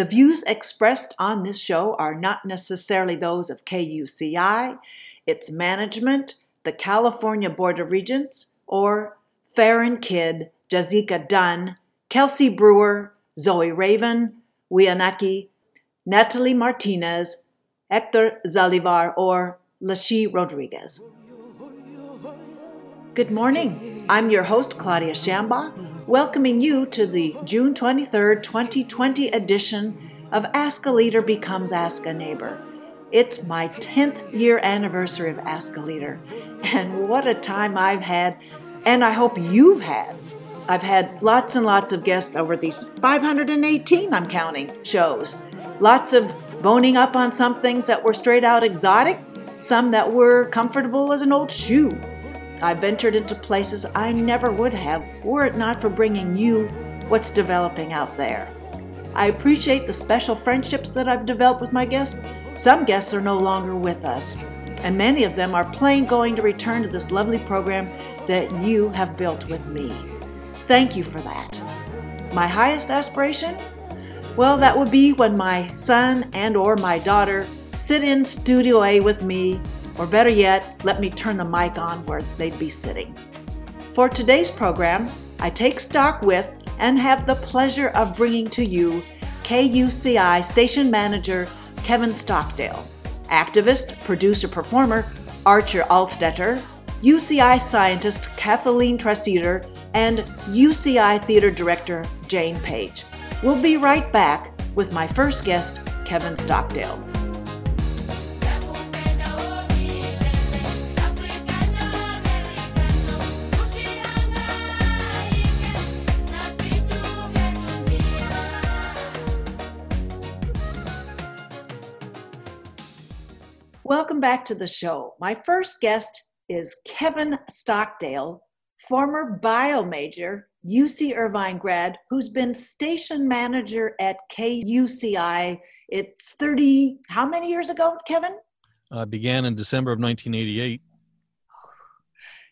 The views expressed on this show are not necessarily those of KUCI, its management, the California Board of Regents, or Farron Kidd, Jazika Dunn, Kelsey Brewer, Zoe Raven, Wianaki, Natalie Martinez, Hector Zalivar, or Lashi Rodriguez. Good morning. I'm your host, Claudia Shambaugh, welcoming you to the June 23rd, 2020 edition of Ask a Leader Becomes Ask a Neighbor. It's my 10th year anniversary of Ask a Leader, and what a time I've had, and I hope you've had. I've had lots and lots of guests over these 518, I'm counting, shows. Lots of boning up on some things that were straight out exotic, some that were comfortable as an old shoe. I ventured into places I never would have were it not for bringing you what's developing out there. I appreciate the special friendships that I've developed with my guests. Some guests are no longer with us, and many of them are plain going to return to this lovely program that you have built with me. Thank you for that. My highest aspiration? Well, that would be when my son and or my daughter sit in Studio A with me or better yet, let me turn the mic on where they'd be sitting. For today's program, I take stock with and have the pleasure of bringing to you KUCI station manager Kevin Stockdale, activist, producer, performer Archer Altstaetter, UCI scientist Kathleen Treseder, and UCI theater director Jane Page. We'll be right back with my first guest, Kevin Stockdale. Welcome back to the show. My first guest is Kevin Stockdale, former bio major, UC Irvine grad, who's been station manager at KUCI. It's 30, how many years ago, Kevin? Uh, began in December of 1988.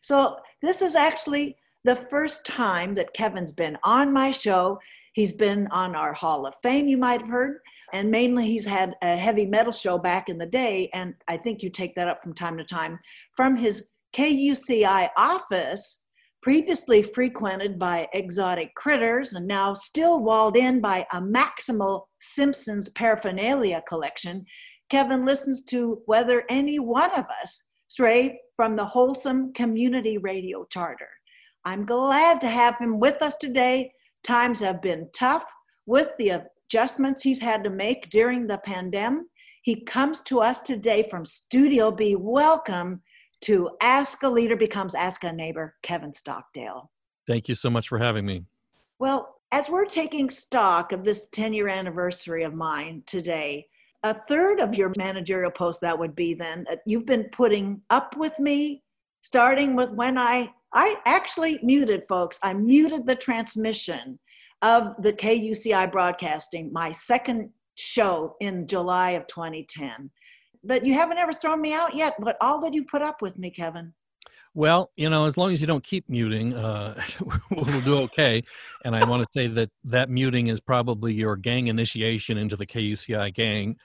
So, this is actually the first time that Kevin's been on my show. He's been on our Hall of Fame, you might have heard. And mainly, he's had a heavy metal show back in the day. And I think you take that up from time to time from his KUCI office, previously frequented by exotic critters and now still walled in by a Maximal Simpsons paraphernalia collection. Kevin listens to whether any one of us stray from the wholesome community radio charter. I'm glad to have him with us today. Times have been tough with the adjustments he's had to make during the pandemic. He comes to us today from Studio B. Welcome to Ask a Leader Becomes Ask a Neighbor, Kevin Stockdale. Thank you so much for having me. Well, as we're taking stock of this 10 year anniversary of mine today, a third of your managerial post that would be then uh, you've been putting up with me starting with when i i actually muted folks i muted the transmission of the KUCI broadcasting, my second show in July of 2010. But you haven't ever thrown me out yet, but all that you put up with me, Kevin. Well, you know, as long as you don't keep muting, uh, we'll do okay. And I want to say that that muting is probably your gang initiation into the KUCI gang.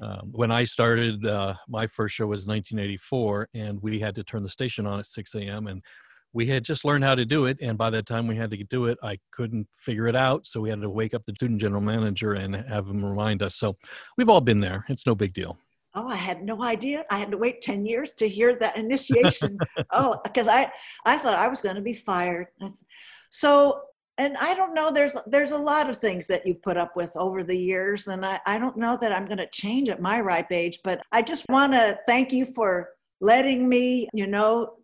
Um, when I started, uh, my first show was 1984, and we had to turn the station on at 6 a.m. And we had just learned how to do it and by the time we had to do it i couldn't figure it out so we had to wake up the student general manager and have him remind us. So we've all been there. It's no big deal. Oh i had no idea. I had to wait 10 years to hear that initiation. Oh because i i thought i was going to be fired. So and i don't know there's there's a lot of things that you've put up with over the years and i, I don't know that i'm going to change at my ripe age but i just want to thank you for letting me you know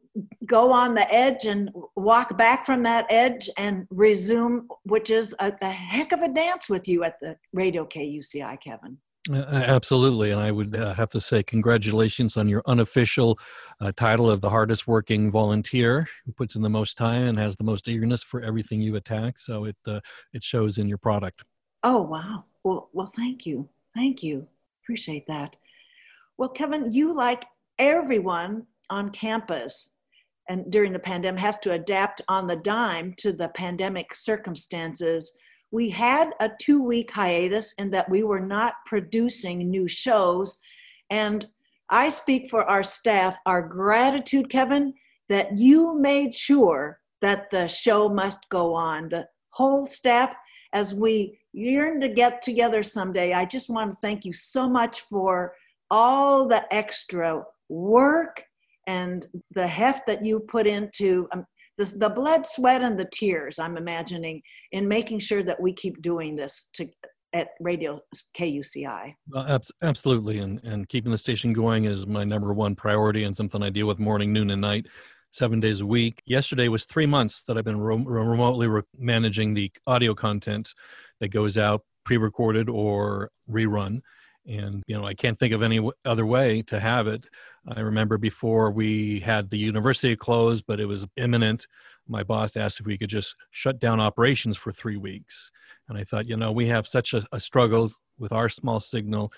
go on the edge and walk back from that edge and resume, which is a, a heck of a dance with you at the Radio KUCI, Kevin. Uh, absolutely. And I would uh, have to say, congratulations on your unofficial uh, title of the hardest working volunteer who puts in the most time and has the most eagerness for everything you attack. So it, uh, it shows in your product. Oh, wow. Well, well, thank you. Thank you. Appreciate that. Well, Kevin, you, like everyone on campus, and during the pandemic has to adapt on the dime to the pandemic circumstances we had a two week hiatus in that we were not producing new shows. And I speak for our staff, our gratitude, Kevin, that you made sure that the show must go on. The whole staff, as we yearn to get together someday, I just want to thank you so much for all the extra work and the heft that you put into um, the blood, sweat, and the tears, I'm imagining, in making sure that we keep doing this to, at Radio KUCI. Uh, absolutely, and and keeping the station going is my number one priority, and something I deal with morning, noon, and night, seven days a week. Yesterday was three months that I've been re- remotely re- managing the audio content that goes out pre-recorded or rerun and you know i can't think of any other way to have it. I remember before we had the university closed but it was imminent my boss asked if we could just shut down operations for three weeks. And i thought you know we have such a, a struggle with our small signal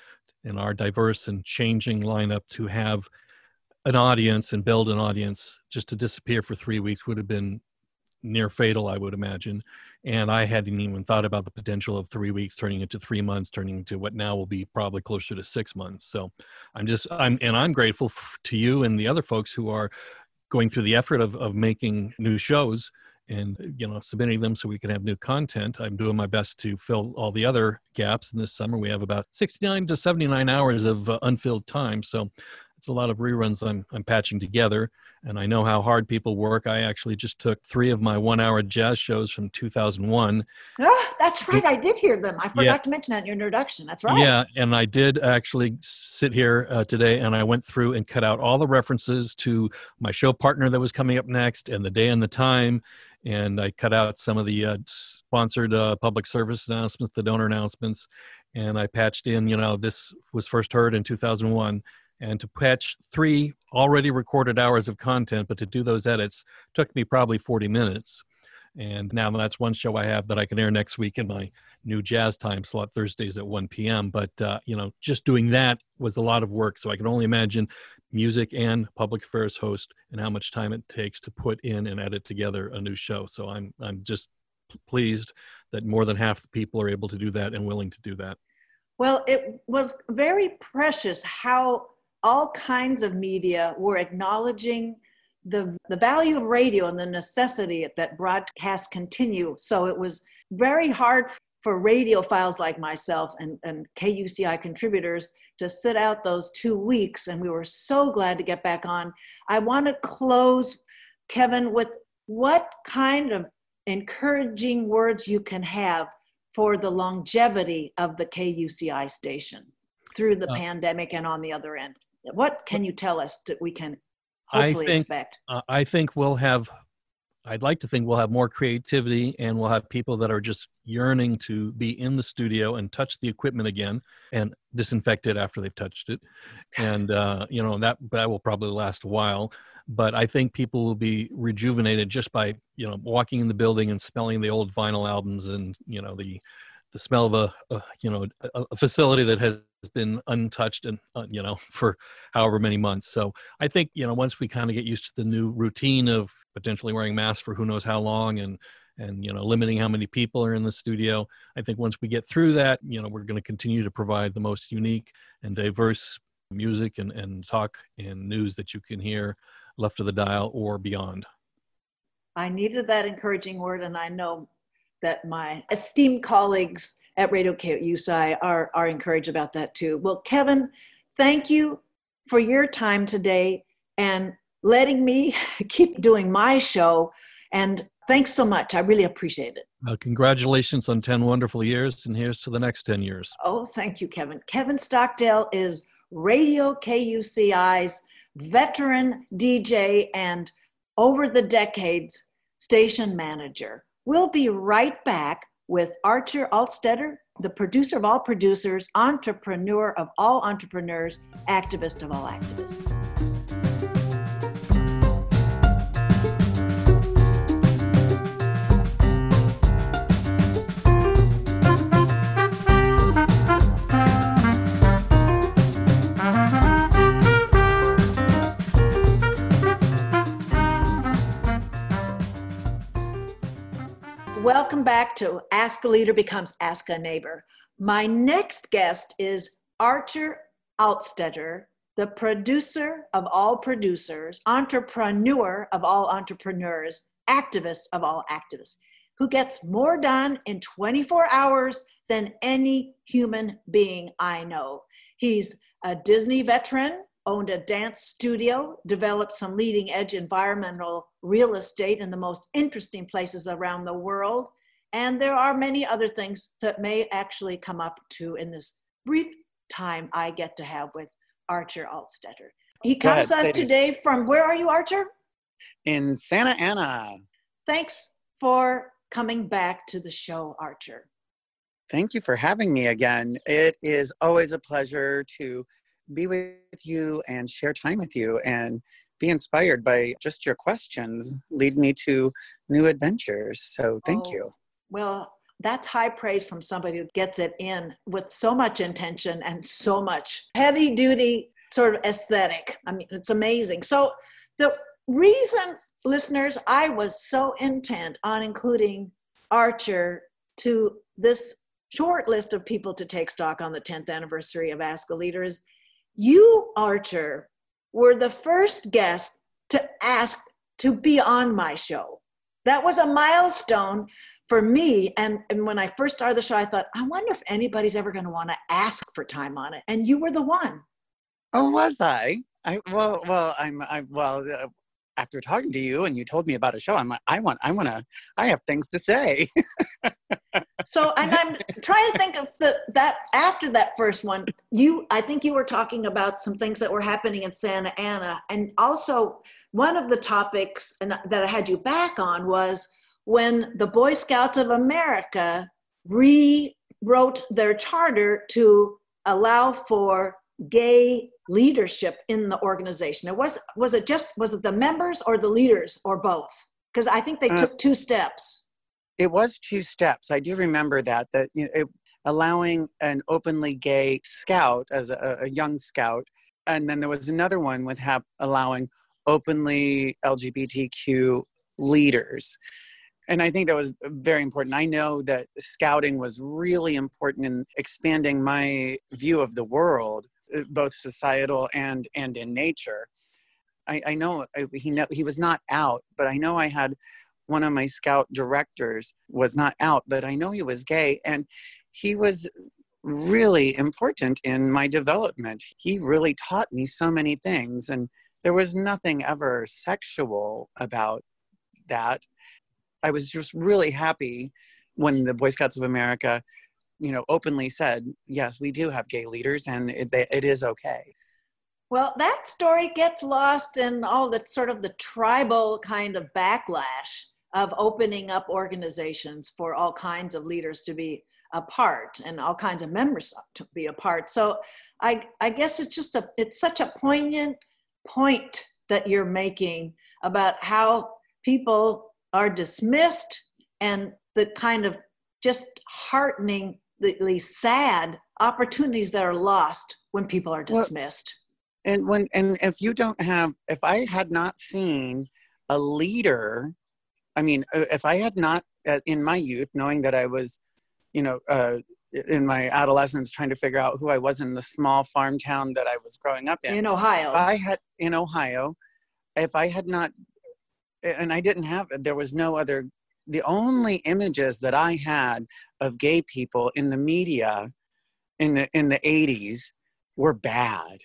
and our diverse and changing lineup to have an audience and build an audience just to disappear for three weeks would have been near fatal i would imagine and I hadn't even thought about the potential of three weeks turning into three months, turning into what now will be probably closer to six months. So I'm just I'm and I'm grateful to you and the other folks who are going through the effort of of making new shows and you know submitting them so we can have new content i'm doing my best to fill all the other gaps in this summer we have about 69 to 79 hours of uh, unfilled time so it's a lot of reruns I'm, I'm patching together and i know how hard people work. I actually just took three of my one hour jazz shows from 2001 oh, that's right. I did hear them. I forgot yeah. to mention that in your introduction. That's right. Yeah and i did actually sit here uh, today and i went through and cut out all the references to my show partner that was coming up next and the day and the time and i cut out some of the uh, sponsored uh, public service announcements the donor announcements and i patched in you know this was first heard in 2001 and to patch three already recorded hours of content, but to do those edits took me probably 40 minutes. And now that's one show I have that I can air next week in my new jazz time slot, Thursdays at 1 p.m. But, uh, you know, just doing that was a lot of work. So I can only imagine music and public affairs host and how much time it takes to put in and edit together a new show. So I'm, I'm just pleased that more than half the people are able to do that and willing to do that. Well, it was very precious how all kinds of media were acknowledging the, the value of radio and the necessity that broadcasts continue. So it was very hard for radiophiles like myself and, and KUCI contributors to sit out those two weeks. And we were so glad to get back on. I want to close, Kevin, with what kind of encouraging words you can have for the longevity of the KUCI station through the uh, pandemic and on the other end. What can you tell us that we can hopefully I think, expect? Uh, I think we'll have. I'd like to think we'll have more creativity and we'll have people that are just yearning to be in the studio and touch the equipment again and disinfect it after they've touched it. And, uh, you know, that, that will probably last a while. But I think people will be rejuvenated just by, you know, walking in the building and smelling the old vinyl albums and, you know, the, the smell of a, a you know a, a, facility that has been untouched and uh, you know for however many months. So i think you know once we kind of get used to the new routine of potentially wearing masks for who knows how long and and you know limiting how many people are in the studio i think once we get through that you know we're going to continue to provide the most unique and diverse music and, and talk and news that you can hear left of the dial or beyond. I needed that encouraging word and i know that my esteemed colleagues at Radio KUCI are, are encouraged about that too. Well, Kevin, thank you for your time today and letting me keep doing my show. And thanks so much. I really appreciate it. Uh, congratulations on 10 wonderful years, and here's to the next 10 years. Oh, thank you, Kevin. Kevin Stockdale is Radio KUCI's veteran DJ and over the decades station manager. We'll be right back with Archer Altstaetter, the producer of all producers, entrepreneur of all entrepreneurs, activist of all activists. Welcome back to Ask a Leader Becomes Ask a Neighbor. My next guest is Archer Altstaetter, the producer of all producers, entrepreneur of all entrepreneurs, activist of all activists, who gets more done in 24 hours than any human being I know. He's a Disney veteran, owned a dance studio, developed some leading edge environmental real estate in the most interesting places around the world. And there are many other things that may actually come up to in this brief time I get to have with Archer Altstaetter. He comes to us today from where are you, Archer? In Santa Ana. Thanks for coming back to the show, Archer. Thank you for having me again. It is always a pleasure to be with you and share time with you and be inspired by just your questions lead me to new adventures. So thank oh, you. well that's high praise from somebody who gets it in with so much intention and so much heavy duty sort of aesthetic. I mean it's amazing. So the reason listeners i was so intent on including archer to this short list of people to take stock on the 10th anniversary of ask a leader is you, Archer, were the first guest to ask to be on my show. That was a milestone for me. And, and when I first started the show, I thought, I wonder if anybody's ever going to want to ask for time on it. And you were the one. Oh, was I? I well, well, I'm, I well, uh, after talking to you and you told me about a show, I'm like, I want, I want to, I have things to say. so, and I'm trying to think of the that after that first one, you, I think you were talking about some things that were happening in Santa Ana, and also one of the topics and that I had you back on was when the Boy Scouts of America rewrote their charter to allow for gay leadership in the organization? It was was it just was it the members or the leaders or both? Because I think they uh, took two steps. It was two steps. I do remember that that you know, it, allowing an openly gay scout as a, a, young scout, and then there was another one with have, allowing openly LGBTQ leaders. And I think that was very important. I know that scouting was really important in expanding my view of the world both societal and and in nature. I, I know uh, he know, he was not out, but I know I had one of my scout directors was not out, but I know he was gay, and he was really important in my development. He really taught me so many things, and there was nothing ever sexual about that. I was just really happy when the Boy Scouts of America you know openly said yes we do have gay leaders and it, it is okay. Well that story gets lost in all the sort of the tribal kind of backlash of opening up organizations for all kinds of leaders to be a part and all kinds of members to be a part. So i i guess it's just a it's such a poignant point that you're making about how people are dismissed and the kind of just heartening the, sad opportunities that are lost when people are dismissed. Well, and when and if you don't have, if I had not seen a leader, I mean, uh, if I had not uh, in my youth, knowing that I was, you know, uh, in my adolescence, trying to figure out who I was in the small farm town that I was growing up in. In Ohio. I had in Ohio. If I had not, and I didn't have, there was no other the only images that I had of gay people in the media in the in the 80s were bad.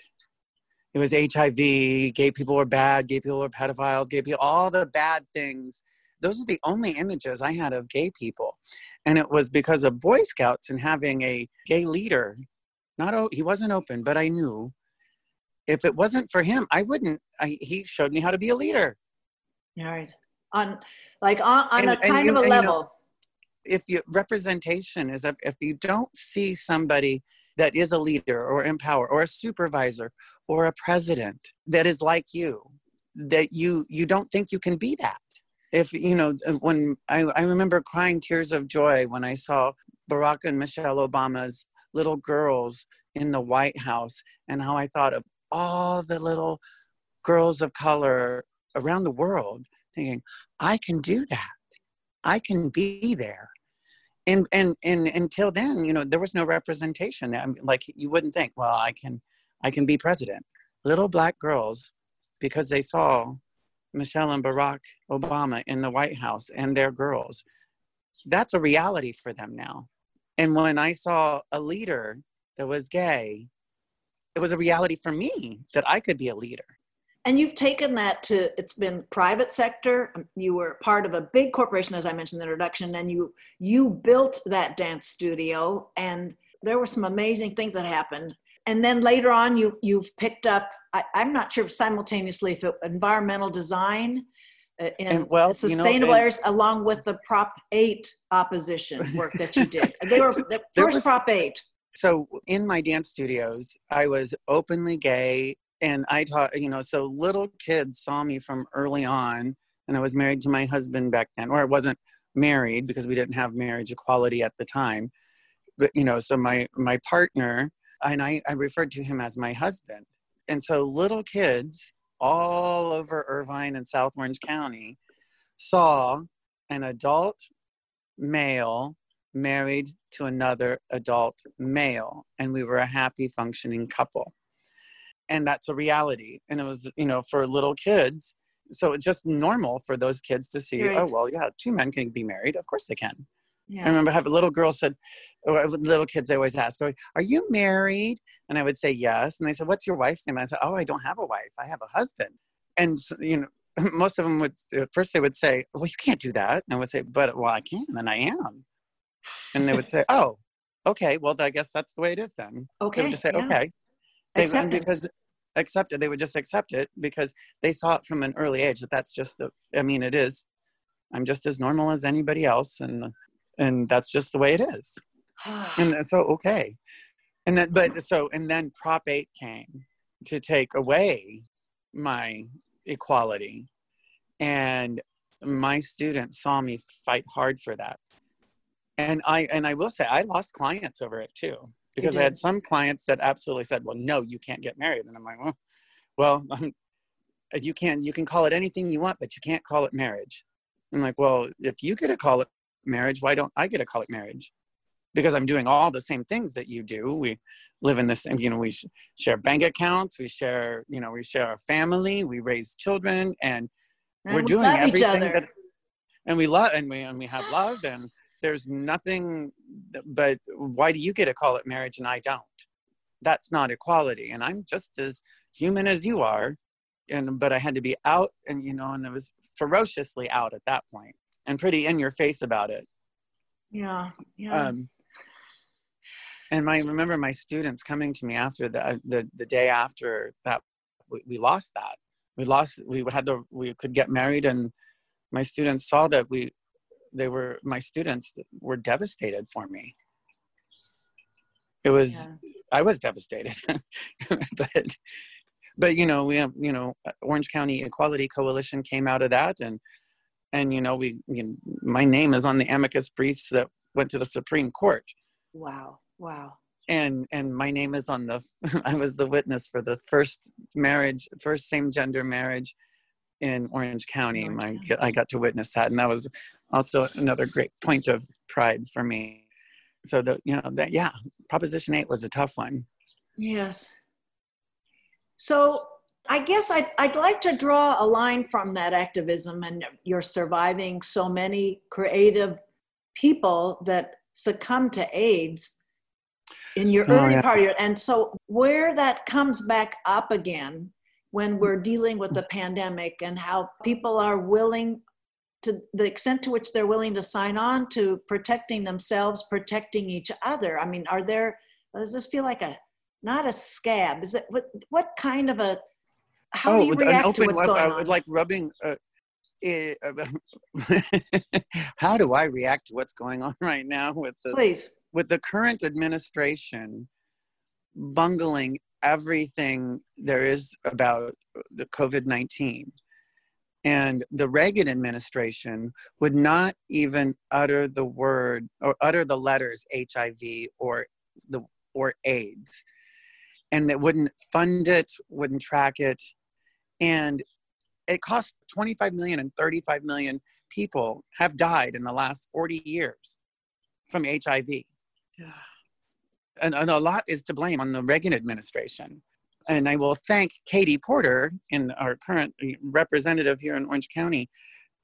It was HIV, gay people were bad, gay people were pedophiles, gay people, all the bad things. Those are the only images I had of gay people. And it was because of Boy Scouts and having a gay leader. Not he wasn't open, but I knew if it wasn't for him, I wouldn't. I, he showed me how to be a leader. All right on like on, on and, a kind you, of a level. You know, if you representation is if, if you don't see somebody that is a leader or in power or a supervisor or a president that is like you that you you don't think you can be that if you know when I, I remember crying tears of joy when i saw barack and michelle obama's little girls in the white house and how i thought of all the little girls of color around the world thinking, I can do that. I can be there. and and and until then you know there was no representation I mean, like you wouldn't think well i can i can be president little black girls because they saw michelle and barack obama in the white house and their girls that's a reality for them now and when i saw a leader that was gay it was a reality for me that i could be a leader and you've taken that to it's been private sector um, you were part of a big corporation as i mentioned in the introduction and you you built that dance studio and there were some amazing things that happened. And then later on you you've picked up I, am not sure simultaneously if it environmental design uh, and well, sustainable you know, areas along with the prop 8 opposition work that you did. They were the first was, prop 8 so in my dance studios i was openly gay and I taught, you know, so little kids saw me from early on, and I was married to my husband back then, or I wasn't married because we didn't have marriage equality at the time. But you know, so my my partner and I, I referred to him as my husband, and so little kids all over Irvine and South Orange County saw an adult male married to another adult male, and we were a happy functioning couple and that's a reality and it was you know for little kids so it's just normal for those kids to see right. oh well yeah two men can be married of course they can yeah. I remember have a little girl said, little kids they always ask, "Are you married?" And I would say yes, and they said, "What's your wife's name?" And I said, "Oh, I don't have a wife. I have a husband." And you know, most of them would first they would say, "Well, you can't do that," and I would say, "But well, I can, and I am." And they would say, "Oh, okay. Well, I guess that's the way it is then." Okay. They would just say, yeah. "Okay." They, because accepted, they would just accept it because they saw it from an early age that that's just the i mean it is. I'm just as normal as anybody else and and that's just the way it is. And so okay. And then but so and then prop 8 came to take away my equality. And my students saw me fight hard for that. And i and i will say i lost clients over it too because I had some clients that absolutely said, "Well, no, you can't get married," and I'm like, "Well, well, um, you can you can call it anything you want, but you can't call it marriage." I'm like, "Well, if you get to call it marriage, why don't I get to call it marriage?" Because I'm doing all the same things that you do. We live in the same, you know, we share bank accounts, we share, you know, we share a family, we raise children, and, and we're we doing everything that, and we love, and we and we have love, and there's nothing but why do you get to call it marriage and I don't? That's not equality. And I'm just as human as you are. And but I had to be out and you know, and it was ferociously out at that point and pretty in your face about it. Yeah. Yeah. Um, and my remember my students coming to me after the the, the day after that we, we lost that. We lost we had to we could get married and my students saw that we they were my students were devastated for me. It was yeah. i was devastated but but you know we have you know orange county equality coalition came out of that and and you know we you know, my name is on the amicus briefs that went to the supreme court. Wow wow. And and my name is on the i was the witness for the first marriage first same gender marriage in Orange County. My. I got to witness that, and that was also another great point of pride for me. So the you know that yeah, Proposition Eight was a tough one. Yes. So I guess I'd, I'd like to draw a line from that activism and you're surviving so many creative people that succumb to AIDS in your oh, early yeah. part of your, and so where that comes back up again when we're dealing with the pandemic and how people are willing to the extent to which they're willing to sign on to protecting themselves, protecting each other. I mean, are there, does this feel like a, not a scab? Is it, what, what kind of a, how oh, do you react open, to what's going on? Like rubbing, uh, it, uh, how do I react to what's going on right now with this? Please. With the current administration bungling everything there is about the COVID 19. And the Reagan administration would not even utter the word or utter the letters HIV or the or AIDS. And it wouldn't fund it, wouldn't track it. And it cost 25 million and 35 million people have died in the last 40 years from HIV. Yeah. And, and a lot is to blame on the Reagan administration. And I will thank Katie Porter, in our current uh, representative here in Orange County,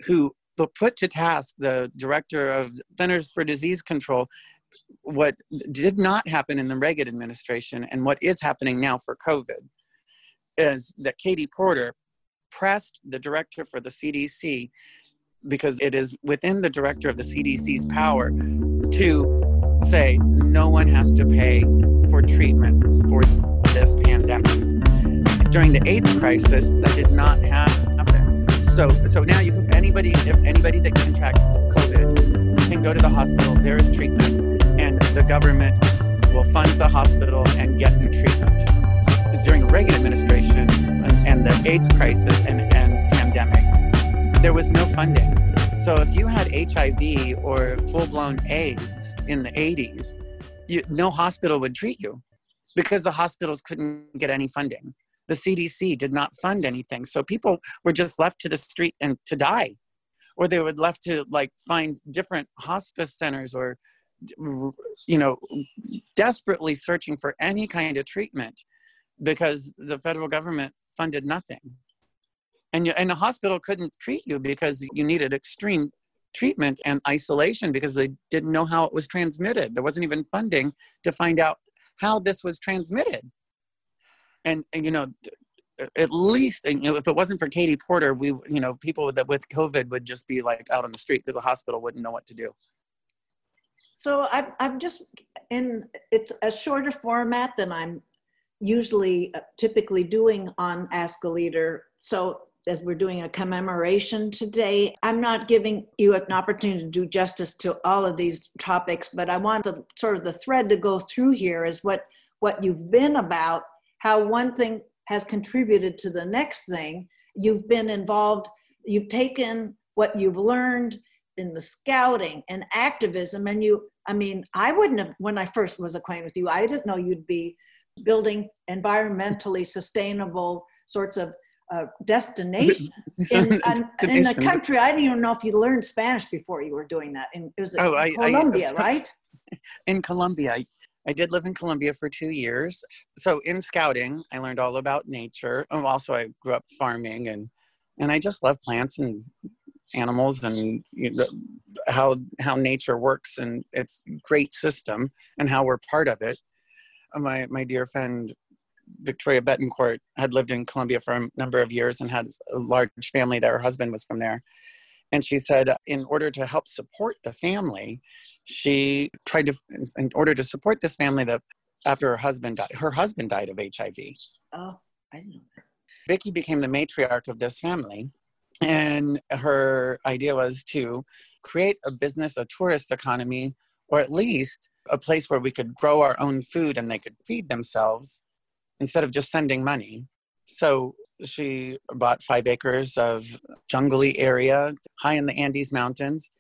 who put to task the director of Centers for Disease Control what did not happen in the Reagan administration and what is happening now for COVID is that Katie Porter pressed the director for the CDC because it is within the director of the CDC's power to say no one has to pay for treatment for this pandemic. During the AIDS crisis, that did not happen. So, so now you can, anybody, anybody that contracts COVID can go to the hospital. There is treatment, and the government will fund the hospital and get you treatment. During the Reagan administration and, and the AIDS crisis and, and pandemic, there was no funding. So if you had HIV or full blown AIDS in the 80s, you, no hospital would treat you because the hospitals couldn't get any funding. The CDC did not fund anything. So people were just left to the street and to die. Or they were left to like find different hospice centers or you know desperately searching for any kind of treatment because the federal government funded nothing and you, and the hospital couldn't treat you because you needed extreme treatment and isolation because they didn't know how it was transmitted. There wasn't even funding to find out how this was transmitted. And, and you know, at least you know, if it wasn't for Katie Porter, we you know people that with COVID would just be like out on the street because the hospital wouldn't know what to do. So I'm I'm just in it's a shorter format than I'm usually uh, typically doing on Ask a Leader. So as we're doing a commemoration today. I'm not giving you an opportunity to do justice to all of these topics, but I want the sort of the thread to go through here is what what you've been about, how one thing has contributed to the next thing. You've been involved, you've taken what you've learned in the scouting and activism and you I mean, I wouldn't have when I first was acquainted with you, I didn't know you'd be building environmentally sustainable sorts of uh, destination in, in a country. I didn't even know if you learned Spanish before you were doing that. In, it was oh, I, Colombia, I, right? In Colombia. I, I did live in Colombia for two years. So in scouting, I learned all about nature. Oh, also, I grew up farming and and I just love plants and animals and you know, how how nature works and its great system and how we're part of it. My my dear friend Victoria Betancourt had lived in Colombia for a number of years and had a large family there. Her husband was from there. And she said, in order to help support the family, she tried to, in order to support this family, that after her husband died, her husband died of HIV. Oh, I didn't know that. Vicky became the matriarch of this family. And her idea was to create a business, a tourist economy, or at least a place where we could grow our own food and they could feed themselves instead of just sending money. So she bought five acres of jungly area high in the Andes Mountains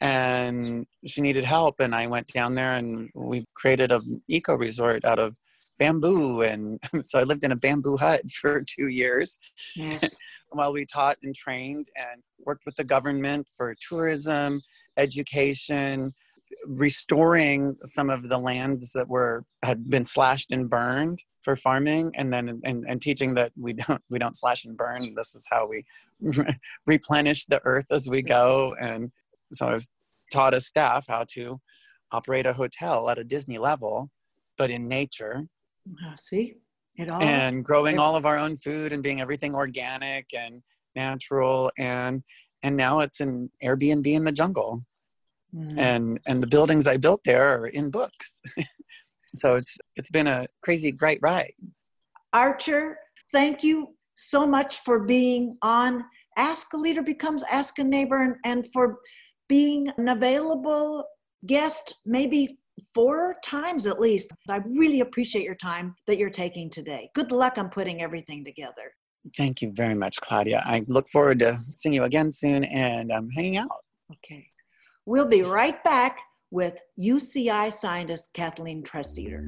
and she needed help and I went down there and we created an eco resort out of bamboo and so I lived in a bamboo hut for 2 years. Yes. while we taught and trained and worked with the government for tourism, education, restoring some of the lands that were had been slashed and burned for farming and then and, and teaching that we don't we don't slash and burn. This is how we replenish the earth as we go. And so i was taught as staff how to operate a hotel at a disney level but in nature. Uh, see? It all and growing all of our own food and being everything organic and natural and and now it's an airbnb in the jungle mm. and and the buildings i built there are in books. So it's it's been a crazy great ride. Archer thank you so much for being on ask a leader becomes ask a neighbor and, and for being an available guest maybe four times at least. I really appreciate your time that you're taking today. Good luck on putting everything together. Thank you very much claudia. I look forward to seeing you again soon and i'm um, hanging out. Okay We'll be right back with UCI scientist Kathleen Treseder.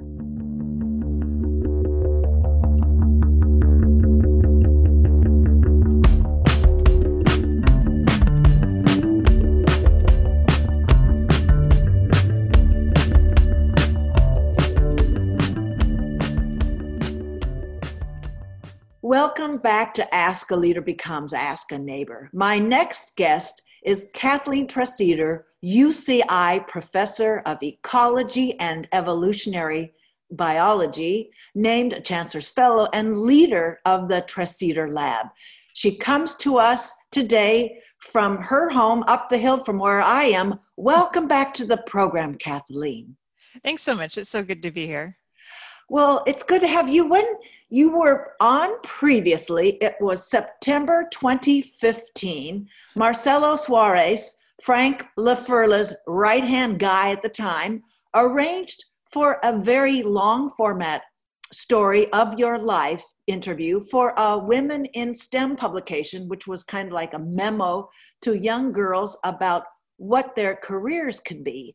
Welcome back to Ask a Leader Becomes Ask a Neighbor. My next guest is Kathleen Treseder, UCI Professor of Ecology and Evolutionary Biology, named Chancellor's Fellow and leader of the Treseder Lab. She comes to us today from her home up the hill from where I am. Welcome back to the program, Kathleen. Thanks so much. It's so good to be here. Well, it's good to have you. When you were on previously, it was September 2015. Marcelo Suarez, Frank LaFerla's right hand guy at the time, arranged for a very long format story of your life interview for a Women in STEM publication, which was kind of like a memo to young girls about what their careers can be.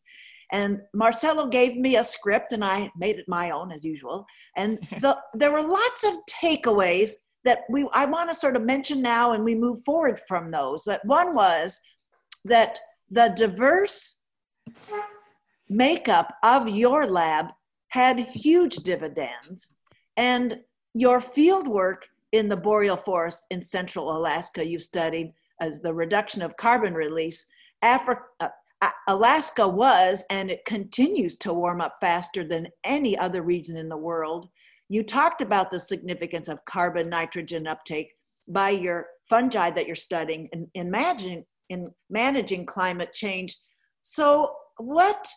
And Marcelo gave me a script and I made it my own as usual. And the, there were lots of takeaways that we I want to sort of mention now and we move forward from those. That one was that the diverse makeup of your lab had huge dividends and your field work in the boreal forest in central Alaska you studied as the reduction of carbon release Africa uh, Alaska was, and it continues to warm up faster than any other region in the world. You talked about the significance of carbon nitrogen uptake by your fungi that you're studying in, in, managing, in managing climate change. So, what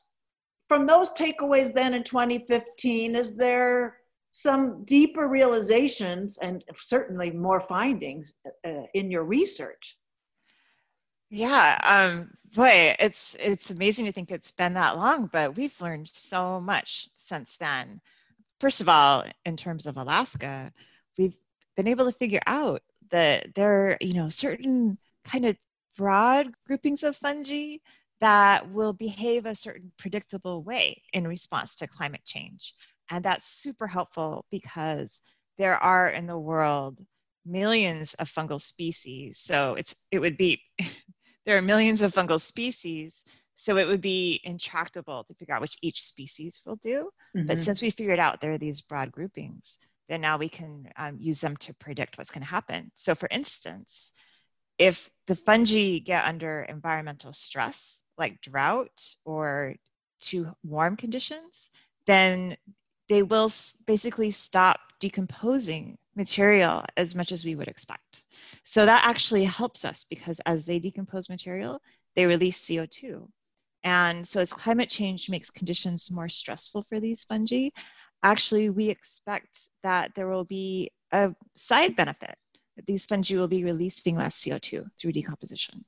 from those takeaways then in 2015 is there some deeper realizations and certainly more findings uh, in your research? Yeah, um, boy, it's it's amazing to think it's been that long, but we've learned so much since then. First of all, in terms of Alaska, we've been able to figure out that there are, you know, certain kind of broad groupings of fungi that will behave a certain predictable way in response to climate change. And that's super helpful because there are in the world millions of fungal species. So it's it would be there are millions of fungal species, so it would be intractable to figure out which each species will do. Mm-hmm. But since we figured out there are these broad groupings, then now we can um, use them to predict what's going to happen. So, for instance, if the fungi get under environmental stress, like drought or too warm conditions, then they will basically stop decomposing material as much as we would expect. So that actually helps us because as they decompose material, they release CO2. And so as climate change makes conditions more stressful for these fungi, actually we expect that there will be a side benefit these fungi will be releasing less CO2 through decomposition.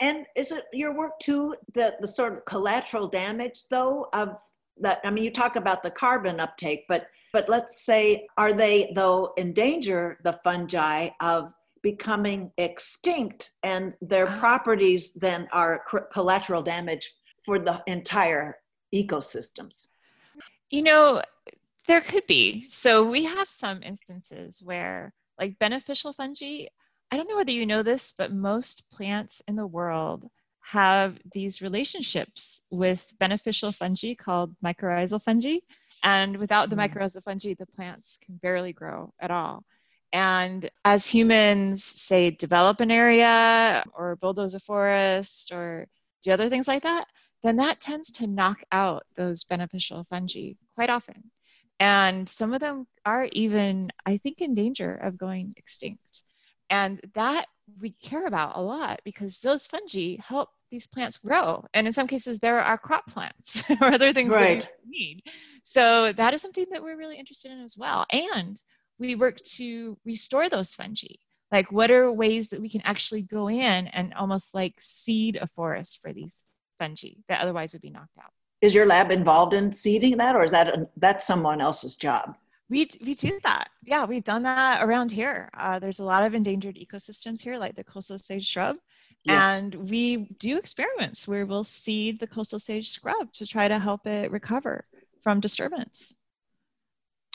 And is it your work too, the, the sort of collateral damage though of that? I mean, you talk about the carbon uptake, but but let's say, are they though in danger, the fungi, of becoming extinct and their ah. properties then are collateral damage for the entire ecosystems? You know, there could be. So we have some instances where, like beneficial fungi, I don't know whether you know this, but most plants in the world have these relationships with beneficial fungi called mycorrhizal fungi. And without the mm. mycorrhizal fungi, the plants can barely grow at all. And as humans, say, develop an area or bulldoze a forest or do other things like that, then that tends to knock out those beneficial fungi quite often. And some of them are even, I think, in danger of going extinct. And that we care about a lot because those fungi help these plants grow. And in some cases, there are crop plants or other things right. that we need. So that is something that we're really interested in as well. And we work to restore those fungi. Like, what are ways that we can actually go in and almost like seed a forest for these fungi that otherwise would be knocked out? Is your lab involved in seeding that, or is that a, that's someone else's job? We, we do that. Yeah, we've done that around here. Uh, there's a lot of endangered ecosystems here, like the coastal sage scrub. Yes. And we do experiments where we'll seed the coastal sage scrub to try to help it recover from disturbance.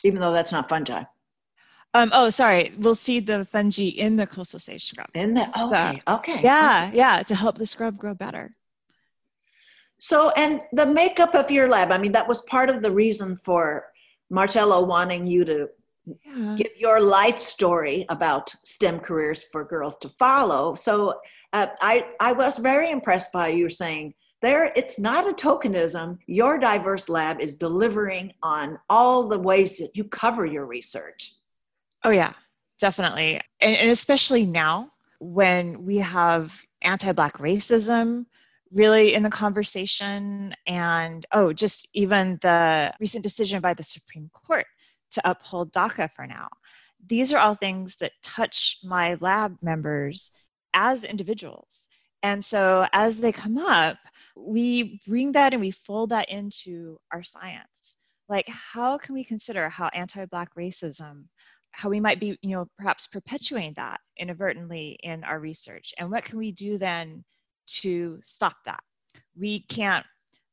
Even though that's not fungi. Um, oh, sorry. We'll seed the fungi in the coastal sage scrub. In there. Okay. So, okay. Yeah. Awesome. Yeah. To help the scrub grow better. So, and the makeup of your lab, I mean, that was part of the reason for Marcello wanting you to yeah. give your life story about STEM careers for girls to follow. So uh, I, I was very impressed by you saying there, it's not a tokenism. Your diverse lab is delivering on all the ways that you cover your research. Oh, yeah, definitely. And, and especially now when we have anti Black racism really in the conversation, and oh, just even the recent decision by the Supreme Court to uphold DACA for now. These are all things that touch my lab members as individuals. And so as they come up, we bring that and we fold that into our science. Like, how can we consider how anti Black racism, how we might be, you know, perhaps perpetuating that inadvertently in our research? And what can we do then to stop that? We can't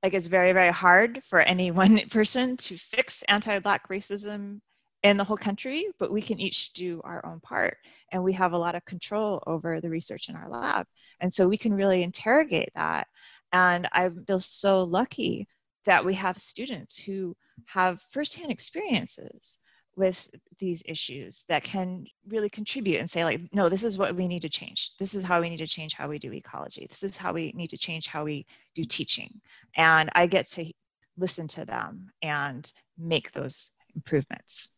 like it's very very hard for any one person to fix anti-black racism in the whole country but we can each do our own part and we have a lot of control over the research in our lab and so we can really interrogate that and i feel so lucky that we have students who have firsthand experiences with these issues that can really contribute and say like no this is what we need to change. This is how we need to change how we do ecology. This is how we need to change how we do teaching. And i get to listen to them and make those improvements.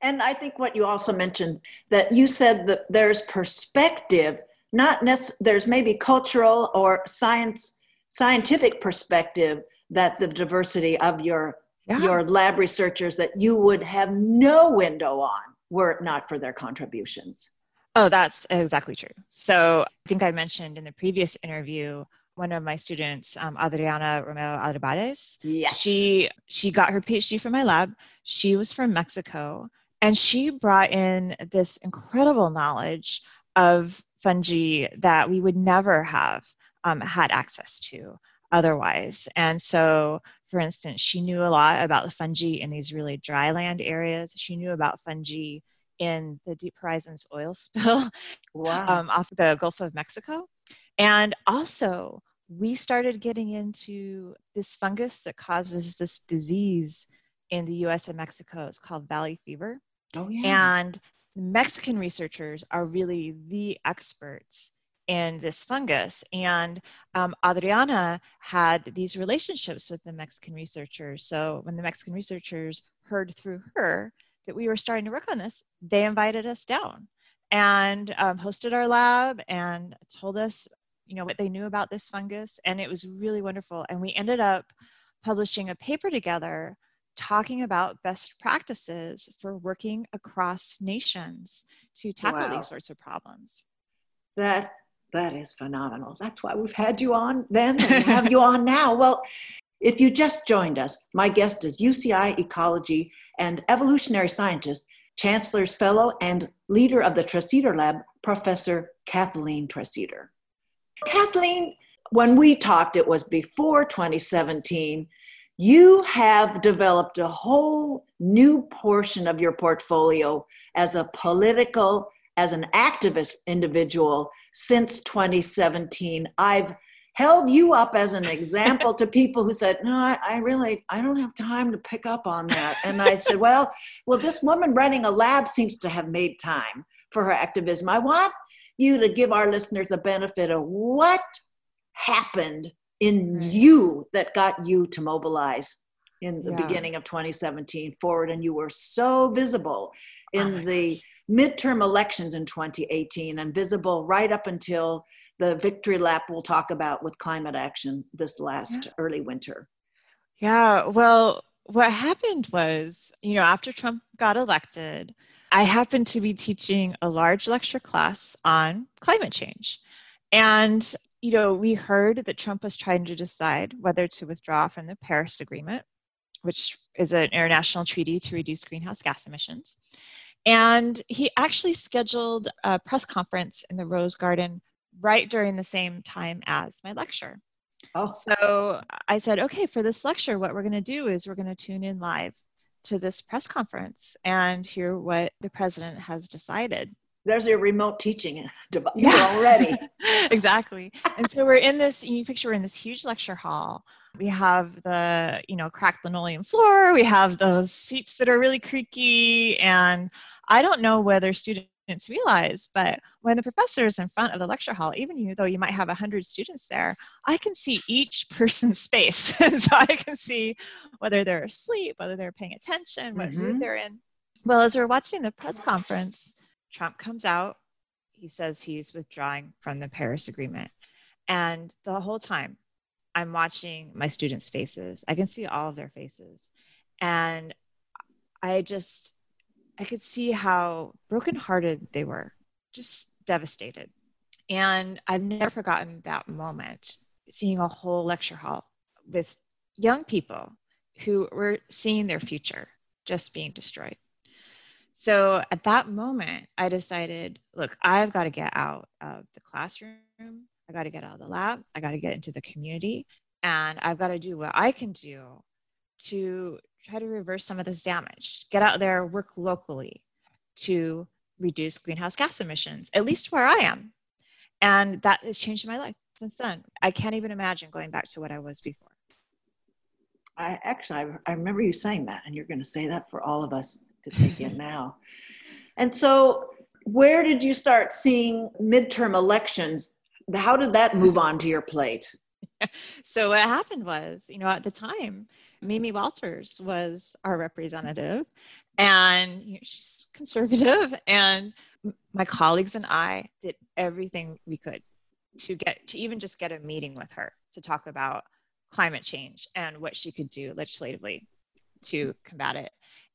And i think what you also mentioned that you said that there's perspective not necessarily there's maybe cultural or science scientific perspective that the diversity of your yeah. your lab researchers that you would have no window on were it not for their contributions. Oh, that's exactly true. So I think I mentioned in the previous interview one of my students, um, Adriana Romero Alvarez. Yes. She she got her PhD from my lab. She was from Mexico, and she brought in this incredible knowledge of fungi that we would never have um, had access to otherwise. And so for instance, she knew a lot about the fungi in these really dry land areas. She knew about fungi in the Deep Horizons oil spill wow. um, off the Gulf of Mexico. And also, we started getting into this fungus that causes this disease in the US and Mexico. It's called valley fever. Oh, yeah. And Mexican researchers are really the experts in this fungus. And um, Adriana had these relationships with the Mexican researchers. So when the Mexican researchers heard through her that we were starting to work on this, they invited us down and um, hosted our lab and told us, you know, what they knew about this fungus. And it was really wonderful. And we ended up publishing a paper together talking about best practices for working across nations to tackle wow. these sorts of problems. That that is phenomenal. That's why we've had you on then and have you on now. Well, if you just joined us, my guest is UCI ecology and evolutionary scientist, Chancellor's Fellow, and leader of the Treseder Lab, Professor Kathleen Treseder. Kathleen, when we talked, it was before 2017. You have developed a whole new portion of your portfolio as a political as an activist individual since 2017. I've held you up as an example to people who said, "No, I, I, really I don't have time to pick up on that." And I said, "Well, well, this woman running a lab seems to have made time for her activism. I want you to give our listeners the benefit of what happened in you that got you to mobilize in the yeah. beginning of 2017 forward and you were so visible in oh the gosh midterm elections in 2018 and visible right up until the victory lap we'll talk about with climate action this last yeah. early winter. Yeah, well, what happened was, you know, after Trump got elected, I happened to be teaching a large lecture class on climate change. And, you know, we heard that Trump was trying to decide whether to withdraw from the Paris Agreement, which is an international treaty to reduce greenhouse gas emissions. And he actually scheduled a press conference in the Rose Garden right during the same time as my lecture. Oh. So I said, okay, for this lecture, what we're going to do is we're going to tune in live to this press conference and hear what the president has decided. There's your remote teaching device yeah. already. exactly. And so we're in this, you picture we're in this huge lecture hall. We have the, you know, cracked linoleum floor. We have those seats that are really creaky. And I don't know whether students realize, but when the professor is in front of the lecture hall, even you, though you might have 100 students there, I can see each person's space. and so I can see whether they're asleep, whether they're paying attention, what mm-hmm. mood they're in. Well, as we're watching the press conference, Trump comes out. He says he's withdrawing from the Paris Agreement. And the whole time, I'm watching my students' faces. I can see all of their faces. And I just, I could see how brokenhearted they were, just devastated. And I've never forgotten that moment, seeing a whole lecture hall with young people who were seeing their future just being destroyed. So at that moment, I decided, look, I've got to get out of the classroom. I got to get out of the lab. I got to get into the community. And I've got to do what I can do to try to reverse some of this damage. Get out there, work locally to reduce greenhouse gas emissions, at least where I am. And that has changed my life since then. I can't even imagine going back to what I was before. I actually, I, I remember you saying that, and you're going to say that for all of us to take in now. And so, where did you start seeing midterm elections? How did that move on to your plate? so what happened was, you know, at the time, Mimi Walters was our representative, and you know, she's conservative, and my colleagues and I did everything we could to get to even just get a meeting with her to talk about climate change and what she could do legislatively to combat it.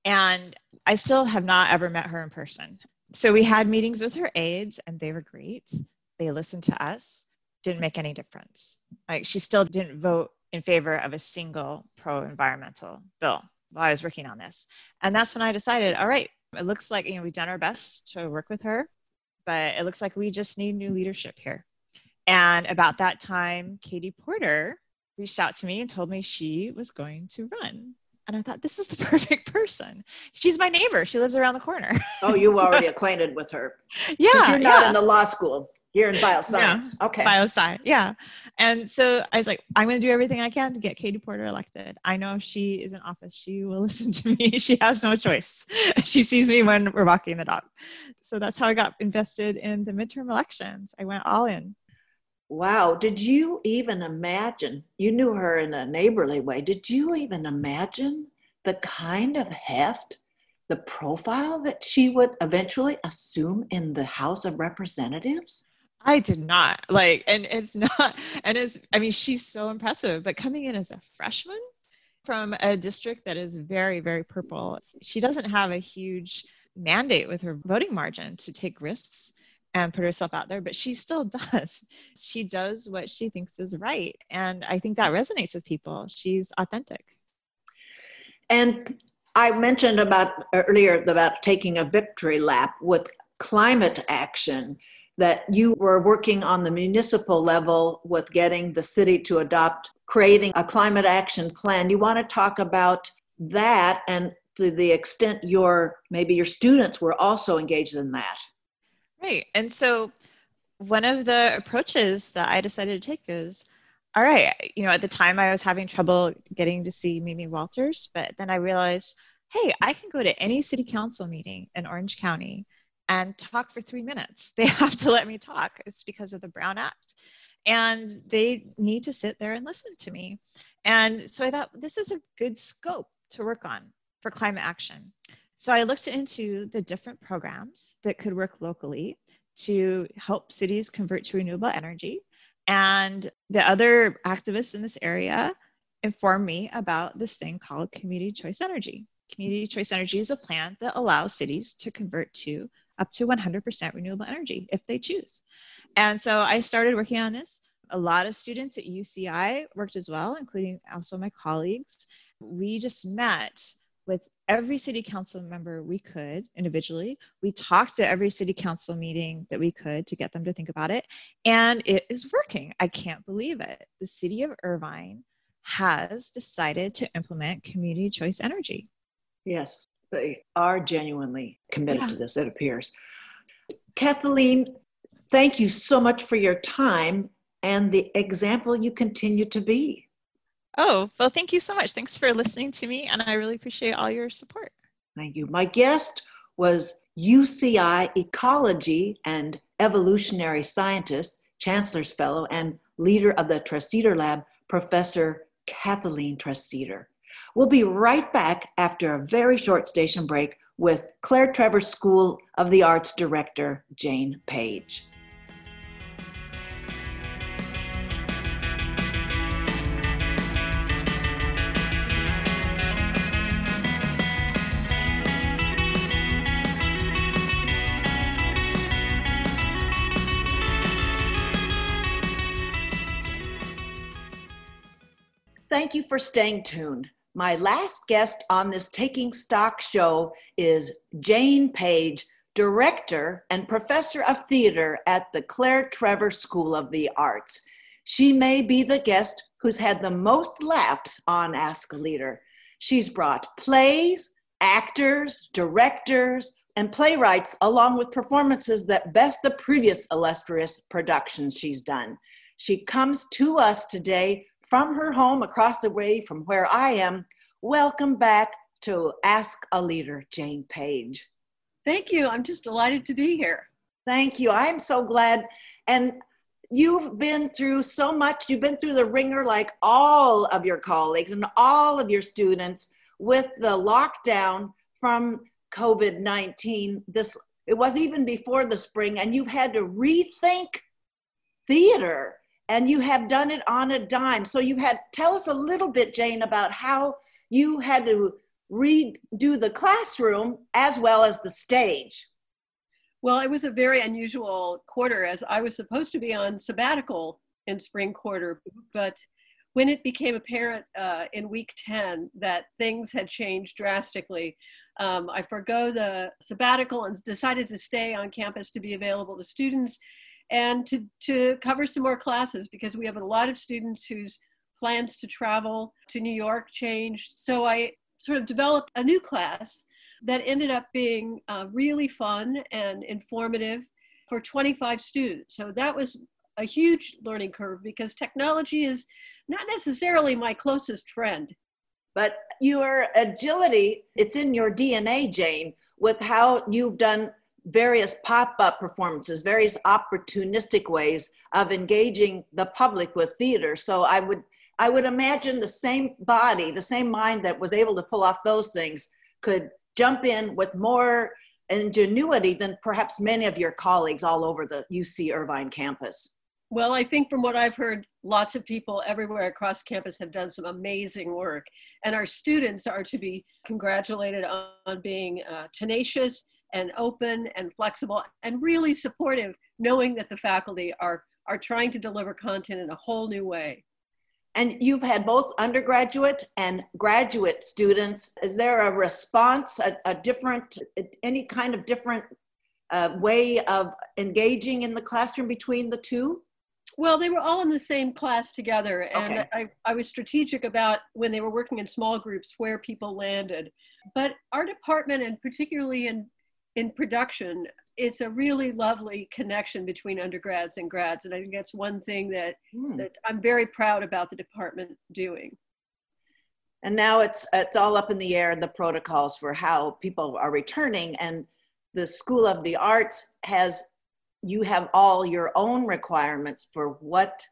And I still have not ever met her in person. So we had meetings with her aides and they were great. They listened to us, didn't make any difference. Like she still didn't vote in favor of a single pro environmental bill while I was working on this. And that's when I decided, all right, it looks like you know we've done our best to work with her, but it looks like we just need new leadership here. And about that time, Katie Porter reached out to me and told me she was going to run. And I thought, this is the perfect person. She's my neighbor. She lives around the corner. Oh, you were already acquainted with her. Yeah. you're not yeah. in the law school. You're in bioscience. Yeah, okay. Bioscience. Yeah. And so I was like, I'm going to do everything I can to get Katie Porter elected. I know if she is in office, she will listen to me. She has no choice. She sees me when we're walking the dog. So that's how I got invested in the midterm elections. I went all in. Wow. Did you even imagine? You knew her in a neighborly way. Did you even imagine the kind of heft, the profile that she would eventually assume in the House of Representatives? I did not. Like, and it's not, and it's, I mean, she's so impressive, but coming in as a freshman from a district that is very, very purple, she doesn't have a huge mandate with her voting margin to take risks and put herself out there, but she still does. She does what she thinks is right. And I think that resonates with people. She's authentic. And I mentioned about uh, earlier about taking a victory lap with climate action that you were working on the municipal level with getting the city to adopt creating a climate action plan. You want to talk about that and to the extent your maybe your students were also engaged in that. Right. And so one of the approaches that I decided to take is all right, you know, at the time I was having trouble getting to see Mimi Walters, but then I realized, hey, I can go to any city council meeting in Orange County and talk for three minutes. They have to let me talk. It's because of the Brown Act. And they need to sit there and listen to me. And so I thought this is a good scope to work on for climate action. So I looked into the different programs that could work locally to help cities convert to renewable energy. And the other activists in this area informed me about this thing called community choice energy. Community choice energy is a plan that allows cities to convert to up to 100% renewable energy if they choose. And so I started working on this. A lot of students at UCI worked as well, including also my colleagues. We just met every city council member we could individually. We talked to every city council meeting that we could to get them to think about it. And it is working. I can't believe it. The city of Irvine has decided to implement community choice energy. Yes, they are genuinely committed yeah. to this, it appears. Kathleen, thank you so much for your time and the example you continue to be. Oh, well, thank you so much. Thanks for listening to me, and I really appreciate all your support. Thank you. My guest was UCI ecology and evolutionary scientist, Chancellor's Fellow, and leader of the Treseder Lab, Professor Kathleen Treseder. We'll be right back after a very short station break with Claire Trevor School of the Arts Director, Jane Page. Thank you for staying tuned. My last guest on this Taking Stock show is Jane Page, director and professor of theater at the Claire Trevor School of the Arts. She may be the guest who's had the most laps on Ask a Leader. She's brought plays, actors, directors, and playwrights along with performances that best the previous illustrious productions she's done. She comes to us today from her home across the way from where I am. Welcome back to Ask a Leader, Jane Page. Thank you. I'm just delighted to be here. Thank you. I'm so glad. And you've been through so much. You've been through the wringer like all of your colleagues and all of your students with the lockdown from COVID 19. This it was even before the spring, and you've had to rethink theater and you have done it on a dime. So you had tell us a little bit, Jane, about how you had to redo the classroom as well as the stage. Well, it was a very unusual quarter as I was supposed to be on sabbatical in spring quarter, but when it became apparent uh, in week 10 that things had changed drastically, um, I forego the sabbatical and decided to stay on campus to be available to students and to, to cover some more classes because we have a lot of students whose plans to travel to New York changed. So I sort of developed a new class that ended up being uh, really fun and informative for 25 students. So that was a huge learning curve because technology is not necessarily my closest friend. But your agility, it's in your DNA, Jane, with how you've done various pop-up performances various opportunistic ways of engaging the public with theater. So i would i would imagine the same body the same mind that was able to pull off those things could jump in with more ingenuity than perhaps many of your colleagues all over the uc irvine campus. Well i think from what i've heard lots of people everywhere across campus have done some amazing work and our students are to be congratulated on, being uh, tenacious and open and flexible and really supportive, knowing that the faculty are, are trying to deliver content in a whole new way. And you've had both undergraduate and graduate students. Is there a response, a, a different, any kind of different uh, way of engaging in the classroom between the two? Well, they were all in the same class together, and okay. I, I was strategic about when they were working in small groups where people landed. But our department, and particularly in in production, it's a really lovely connection between undergrads and grads. And I think that's one thing that, mm. that I'm very proud about the department doing. And now it's, it's all up in the air, the protocols for how people are returning. And the School of the Arts has, you have all your own requirements for what,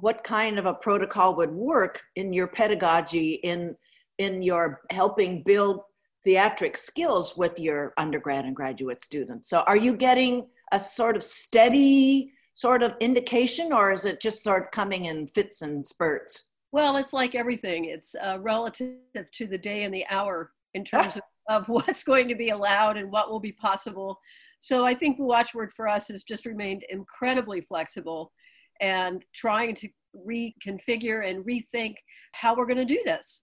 what kind of a protocol would work in your pedagogy, in, in your helping build theatric skills with your undergrad and graduate students. So are you getting a sort of steady sort of indication or is it just sort of coming in fits and spurts? Well, it's like everything. It's uh, relative to the day and the hour in terms of, of what's going to be allowed and what will be possible. So I think the watchword for us has just remained incredibly flexible and trying to reconfigure and rethink how we're going to do this.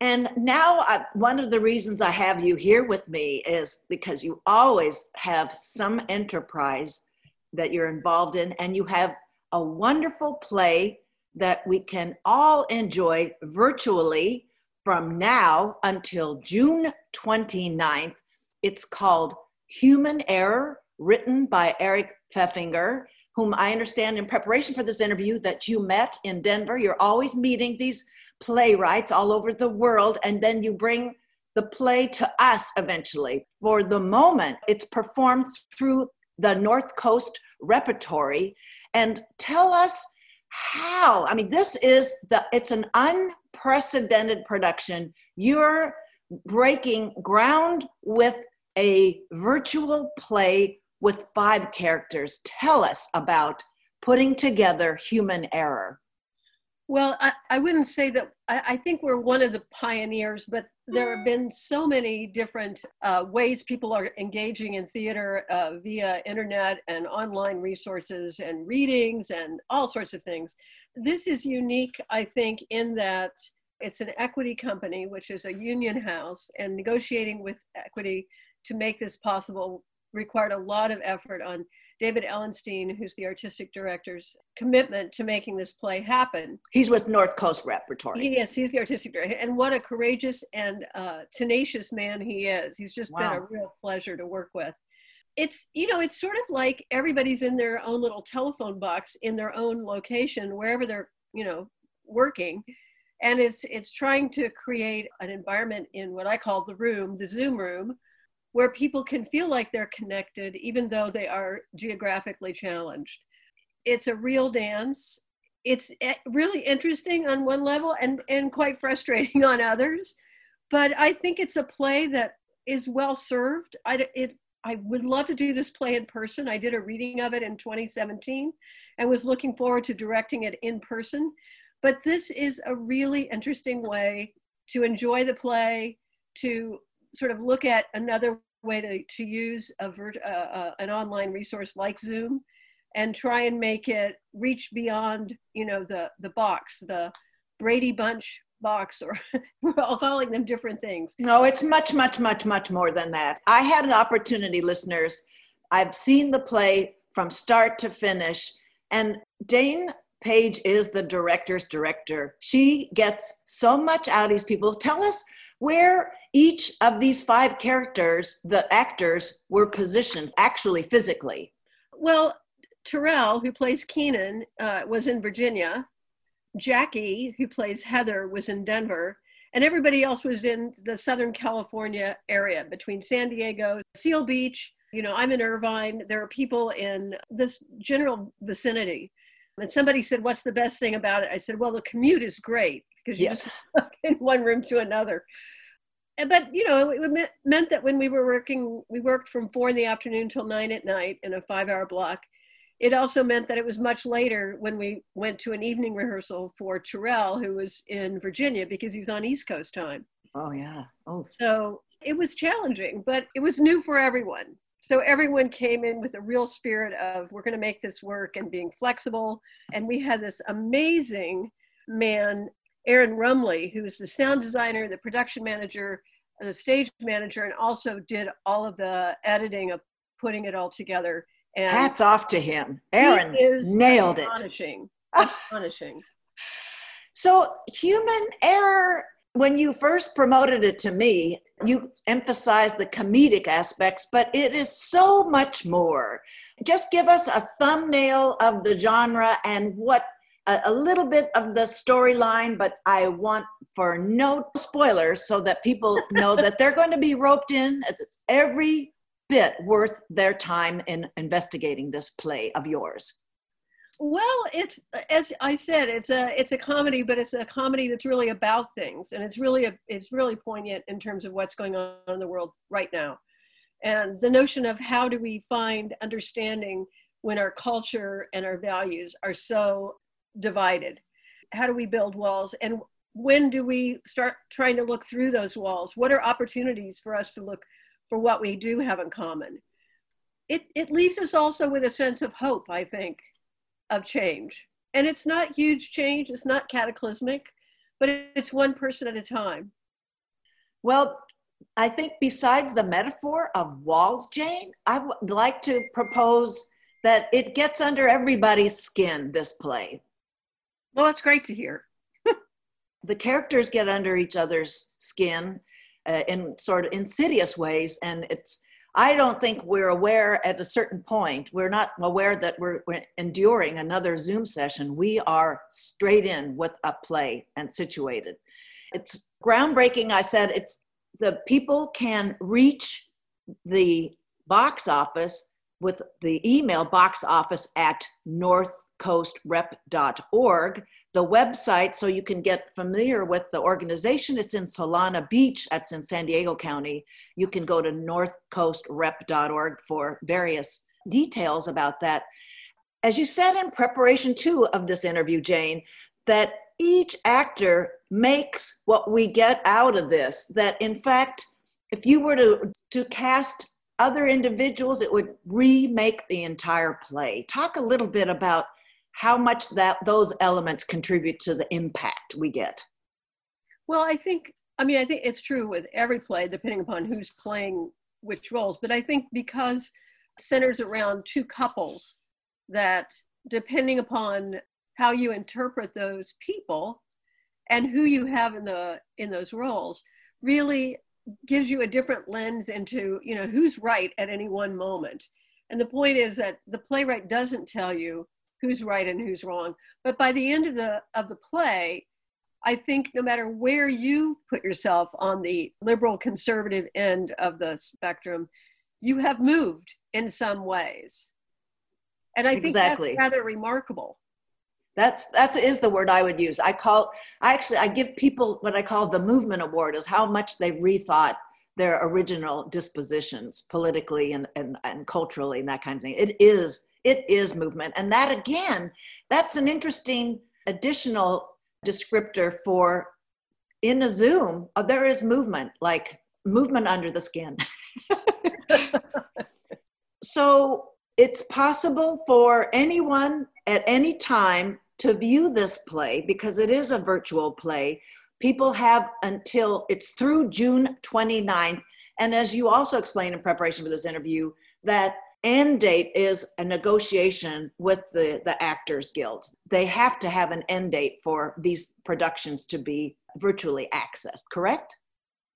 And now, I, one of the reasons I have you here with me is because you always have some enterprise that you're involved in, and you have a wonderful play that we can all enjoy virtually from now until June 29th. It's called Human Error, written by Eric Pfeffinger, whom I understand in preparation for this interview that you met in Denver. You're always meeting these playwrights all over the world, and then you bring the play to us eventually. For the moment, it's performed through the North Coast Repertory. And tell us how. I mean, this is the, it's an unprecedented production. You're breaking ground with a virtual play with five characters. Tell us about putting together human error. Well, I, I wouldn't say that, I, I, think we're one of the pioneers, but there have been so many different uh, ways people are engaging in theater uh, via internet and online resources and readings and all sorts of things. This is unique, I think, in that it's an equity company, which is a union house, and negotiating with equity to make this possible required a lot of effort on David Ellenstein, who's the artistic director's commitment to making this play happen. He's with North Coast Repertory. Yes, he's the artistic director. And what a courageous and uh, tenacious man he is. He's just wow. been a real pleasure to work with. It's, you know, it's sort of like everybody's in their own little telephone box in their own location, wherever they're, you know, working. And it's it's trying to create an environment in what I call the room, the Zoom room, where people can feel like they're connected even though they are geographically challenged. It's a real dance. It's eh, really interesting on one level and, and quite frustrating on others. But I think it's a play that is well served. I, it, I would love to do this play in person. I did a reading of it in 2017 and was looking forward to directing it in person. But this is a really interesting way to enjoy the play, to sort of look at another way to, to use a uh, uh, an online resource like Zoom and try and make it reach beyond, you know, the, the box, the Brady Bunch box, or we're all calling them different things. No, it's much, much, much, much more than that. I had an opportunity, listeners. I've seen the play from start to finish, and Jane Page is the director's director. She gets so much out of these people. Tell us where each of these five characters, the actors, were positioned actually physically. Well, Terrell, who plays Keenan, uh, was in Virginia. Jackie, who plays Heather, was in Denver. And everybody else was in the Southern California area between San Diego, Seal Beach. You know, I'm in Irvine. There are people in this general vicinity. And somebody said, What's the best thing about it? I said, Well, the commute is great because you yes. just in one room to another. But you know, it meant that when we were working, we worked from four in the afternoon till nine at night in a five-hour block. It also meant that it was much later when we went to an evening rehearsal for Terrell, who was in Virginia because he's on East Coast time. Oh yeah. Oh. So it was challenging, but it was new for everyone. So everyone came in with a real spirit of we're going to make this work and being flexible. And we had this amazing man Aaron Rumley, who's the sound designer, the production manager, the stage manager, and also did all of the editing of putting it all together. And hats off to him. Aaron nailed astonishing, it. Astonishing. so human error when you first promoted it to me, you emphasized the comedic aspects, but it is so much more. Just give us a thumbnail of the genre and what a, a little bit of the storyline, but I want for no spoilers so that people know that they're going to be roped in. It's every bit worth their time in investigating this play of yours. Well, it's as I said, it's a it's a comedy, but it's a comedy that's really about things, and it's really a it's really poignant in terms of what's going on in the world right now, and the notion of how do we find understanding when our culture and our values are so divided? How do we build walls? And when do we start trying to look through those walls? What are opportunities for us to look for what we do have in common? It, it leaves us also with a sense of hope, I think, of change. And it's not huge change, it's not cataclysmic, but it's one person at a time. Well, I think besides the metaphor of walls, Jane, I would like to propose that it gets under everybody's skin, this play. Well, that's great to hear. the characters get under each other's skin uh, in sort of insidious ways, and it's I don't think we're aware at a certain point, we're not aware that we're, we're, enduring another Zoom session. We are straight in with a play and situated. It's groundbreaking. I said it's the people can reach the box office with the email box office at northcoastrep.org the website so you can get familiar with the organization. It's in Solana Beach, that's in San Diego County. You can go to northcoastrep.org for various details about that. As you said in preparation too of this interview, Jane, that each actor makes what we get out of this. That in fact, if you were to, to cast other individuals, it would remake the entire play. Talk a little bit about how much that those elements contribute to the impact we get. Well i think i mean i think it's true with every play depending upon who's playing which roles but i think because centers around two couples that depending upon how you interpret those people and who you have in the in those roles really gives you a different lens into you know who's right at any one moment. And the point is that the playwright doesn't tell you who's right and who's wrong. But by the end of the of the play, I think no matter where you put yourself on the liberal conservative end of the spectrum, you have moved in some ways. And I think exactly. that's rather remarkable. That's that is the word I would use. I call I actually I give people what I call the movement award is how much they rethought their original dispositions politically and, and, and culturally and that kind of thing. It is it is movement. And that again, that's an interesting additional descriptor for in a Zoom, uh, there is movement, like movement under the skin. so it's possible for anyone at any time to view this play because it is a virtual play. People have until it's through June 29th. And as you also explained in preparation for this interview, that end date is a negotiation with the, the Actors Guild. They have to have an end date for these productions to be virtually accessed, correct?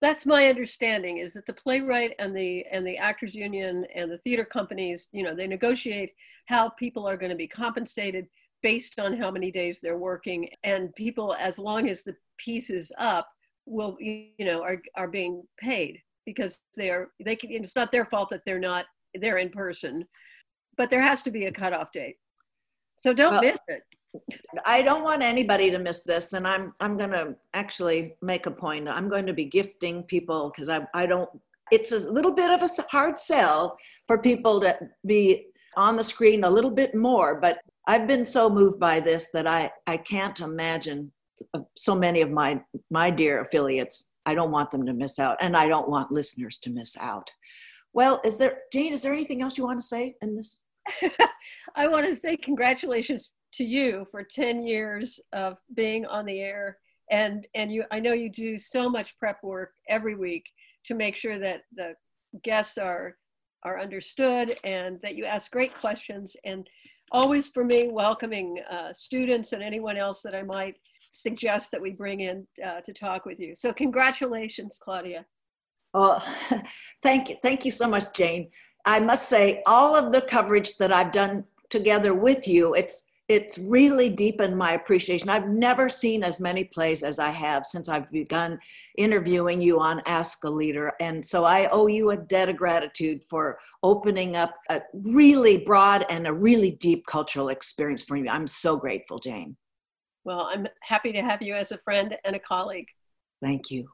That's my understanding is that the playwright and the and the actors union and the theater companies, you know, they negotiate how people are going to be compensated based on how many days they're working and people as long as the piece is up will you know are are being paid because they are they can it's not their fault that they're not there in person, but there has to be a cutoff date. So don't well, miss it. I don't want anybody to miss this, and I'm I'm going to actually make a point. I'm going to be gifting people because I I don't. It's a little bit of a hard sell for people to be on the screen a little bit more, but I've been so moved by this that I I can't imagine uh, so many of my my dear affiliates. I don't want them to miss out, and I don't want listeners to miss out. Well, is there, Jane, is there anything else you want to say in this? I want to say congratulations to you for 10 years of being on the air. And, and you, I know you do so much prep work every week to make sure that the guests are, are understood and that you ask great questions. And always for me, welcoming uh, students and anyone else that I might suggest that we bring in uh, to talk with you. So congratulations, Claudia. Well, thank you. Thank you so much, Jane. I must say, all of the coverage that I've done together with you, it's it's really deepened my appreciation. I've never seen as many plays as I have since I've begun interviewing you on Ask a Leader. And so I owe you a debt of gratitude for opening up a really broad and a really deep cultural experience for me. I'm so grateful, Jane. Well, I'm happy to have you as a friend and a colleague. Thank you.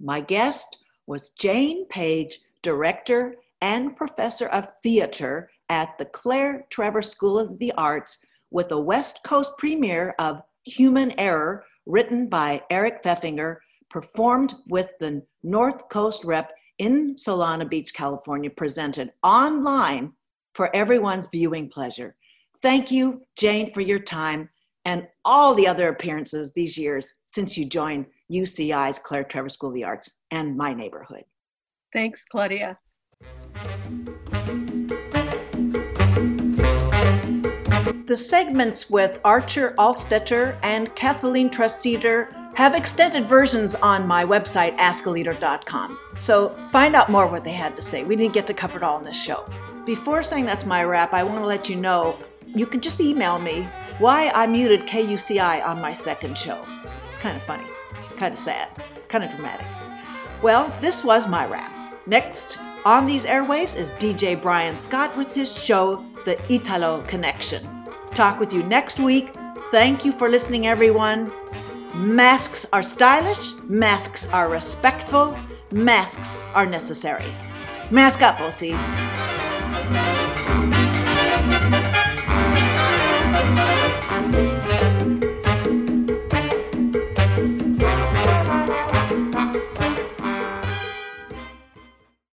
My guest was Jane Page, director and professor of theater at the Claire Trevor School of the Arts, with a West Coast premiere of Human Error, written by Eric Pfeffinger, performed with the North Coast Rep in Solana Beach, California, presented online for everyone's viewing pleasure. Thank you, Jane, for your time and all the other appearances these years since you joined UCI's Claire Trevor School of the Arts and my neighborhood. Thanks, Claudia. The segments with Archer Altstaetter and Kathleen Treseder have extended versions on my website, askaleader.com. So find out more what they had to say. We didn't get to cover it all in this show. Before saying that's my wrap, I want to let you know you can just email me why I muted KUCI on my second show. Kind of funny, kind of sad, kind of dramatic. Well, this was my wrap. Next on these airwaves is DJ Brian Scott with his show, The Italo Connection. Talk with you next week. Thank you for listening, everyone. Masks are stylish, masks are respectful, masks are necessary. Mask up, OC.